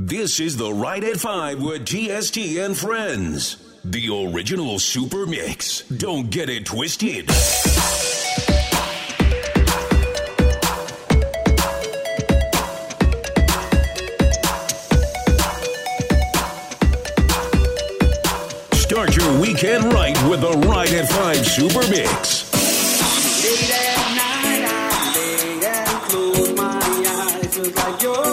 This is the Ride at 5 with GST and Friends. The original super mix. Don't get it twisted. Start your weekend right with the Ride at 5 Super Mix. Late at night, I lay and close my eyes. Like you're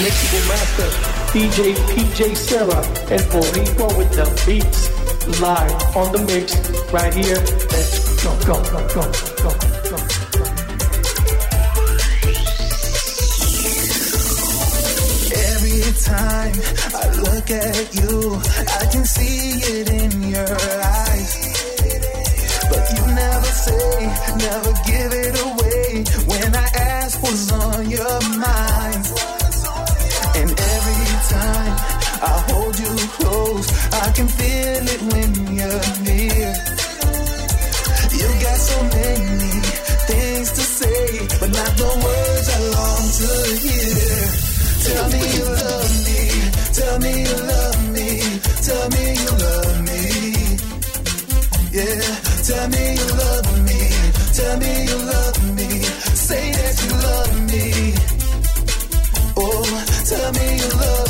remixable master, DJ PJ Sarah, and Boricua with the beats, live on the mix, right here. Let's go, go, go, go, go, time I look at you, I can see it in your eyes. But you never say, never give it away when I ask what's on your mind. Time I hold you close, I can feel it when you're near. You got so many things to say, but not the words I long to hear. Tell me you love me, tell me you love me, tell me you love me. Yeah, tell me you love me, tell me you love me, say that you love me. Oh, tell me you love me,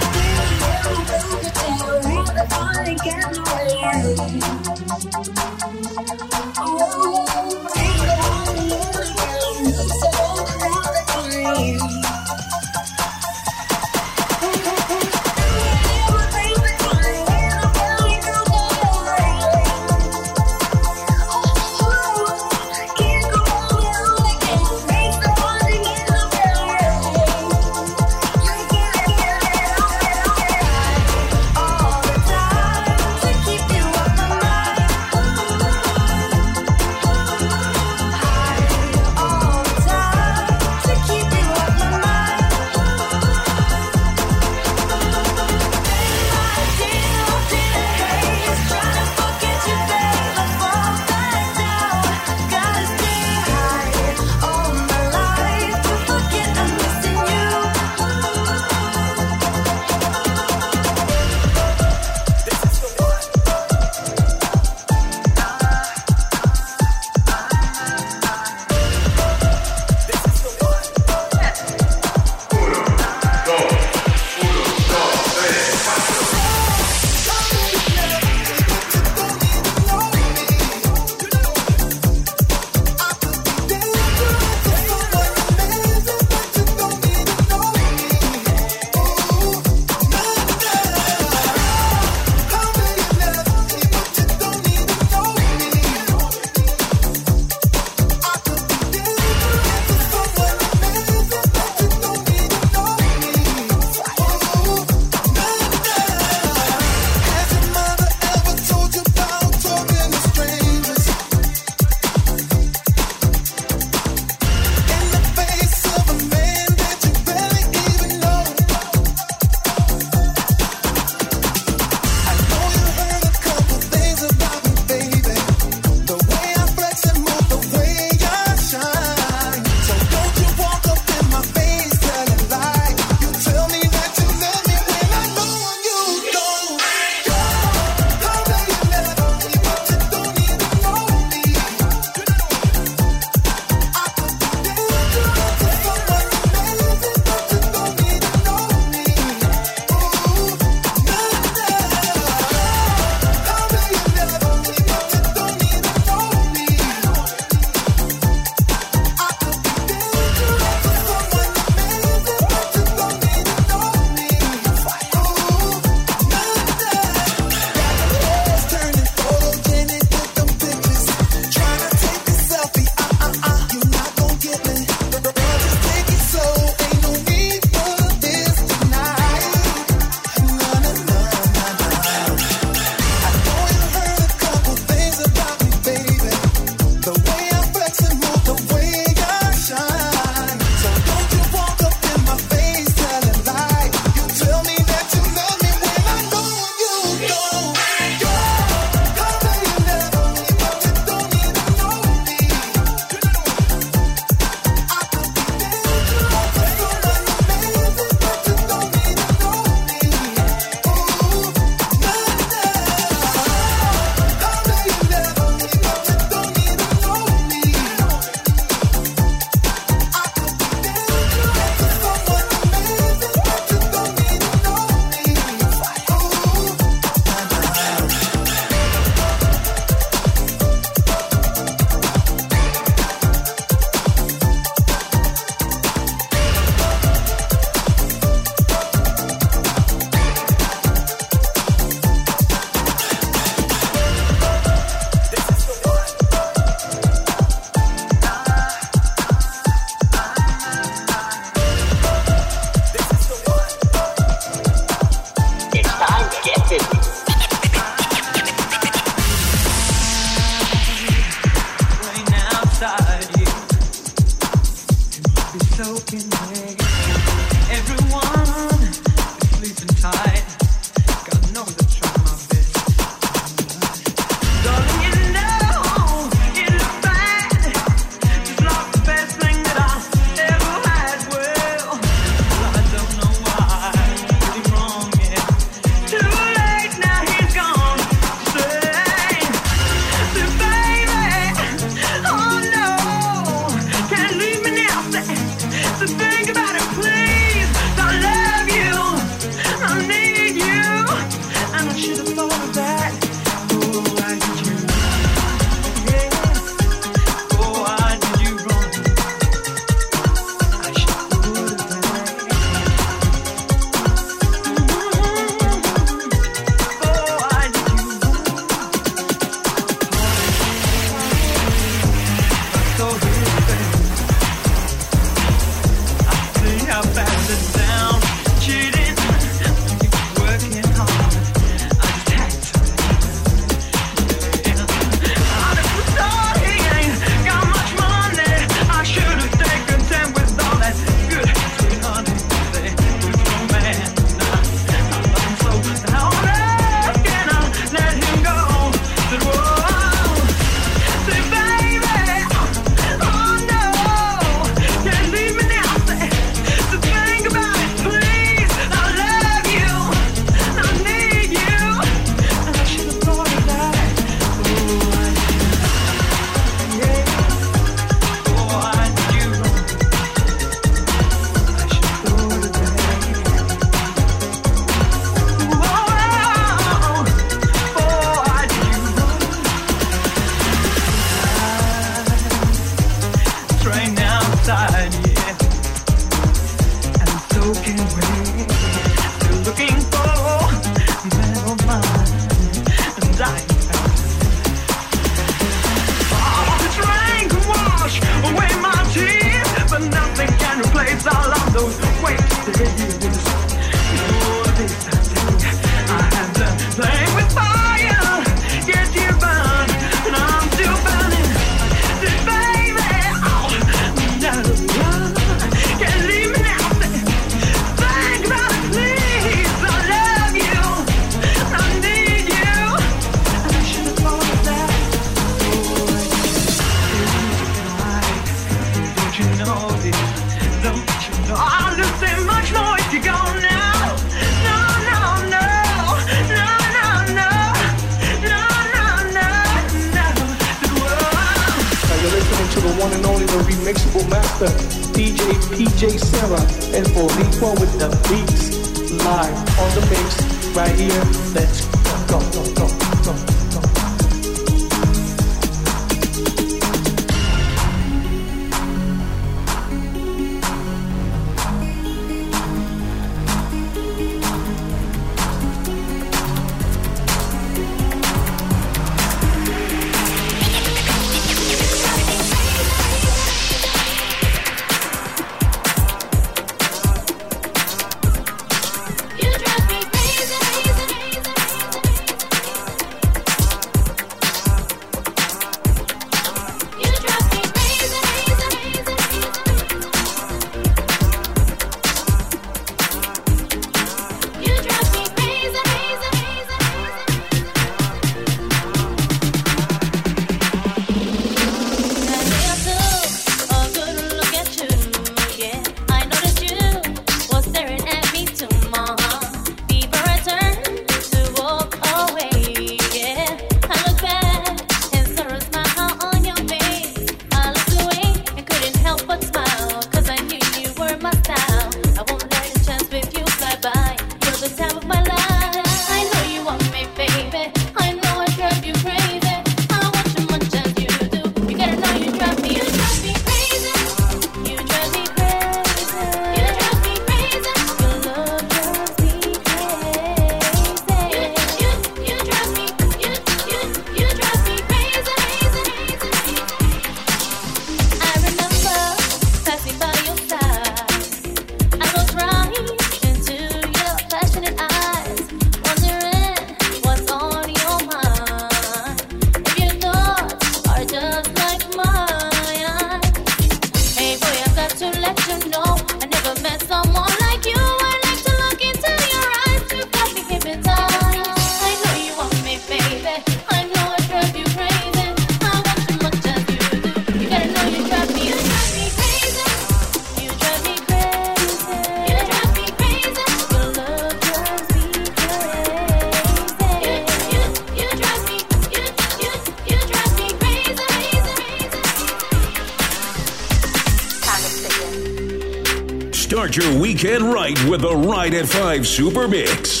with the Ride at 5 Super Mix.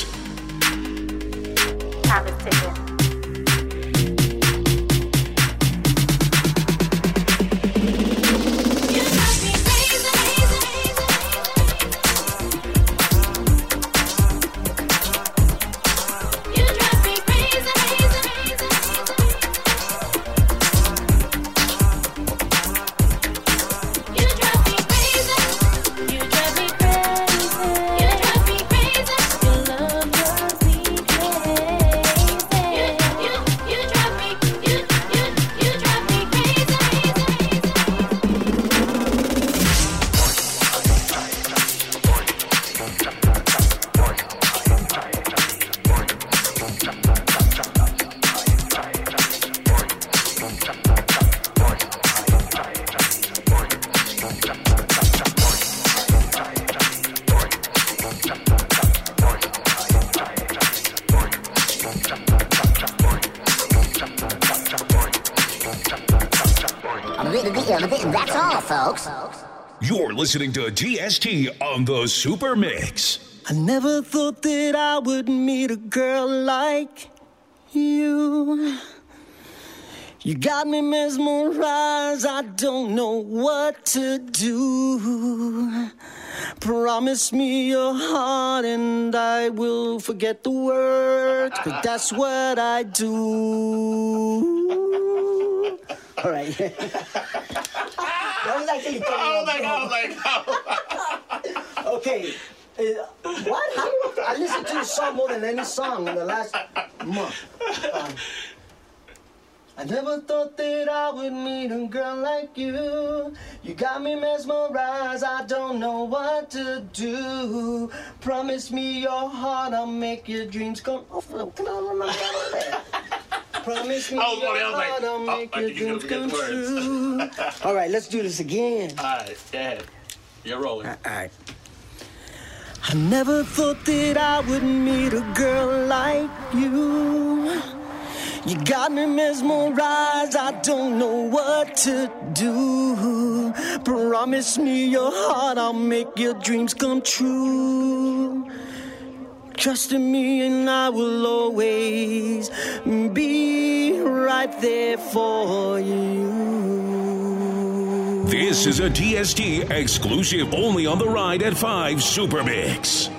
Listening to GST on the Super Mix. I never thought that I would meet a girl like you. You got me mesmerized, I don't know what to do. Promise me your heart and I will forget the words, cause that's what I do. All right. that was actually funny. Oh my god, my. Okay. Uh, what? How do I listened to the song more than any song in the last month. Um, I never thought that I would meet a girl like you. You got me mesmerized, I don't know what to do. Promise me your heart, I'll make your dreams come. Oh, can I remember that? Promise me I was your wondering, I was like, I'll oh, make I your think he's dreams gonna come forget true. All right, let's do this again. Alright, go ahead. You're rolling. All right. I never thought that I would meet a girl like you. You got me mesmerized, I don't know what to do. Promise me your heart, I'll make your dreams come true. Trust in me, and I will always be right there for you. This is a TST exclusive only on the Ride at 5 Super Mix.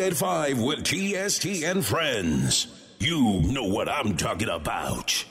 At 5 with TST and friends. You know what I'm talking about.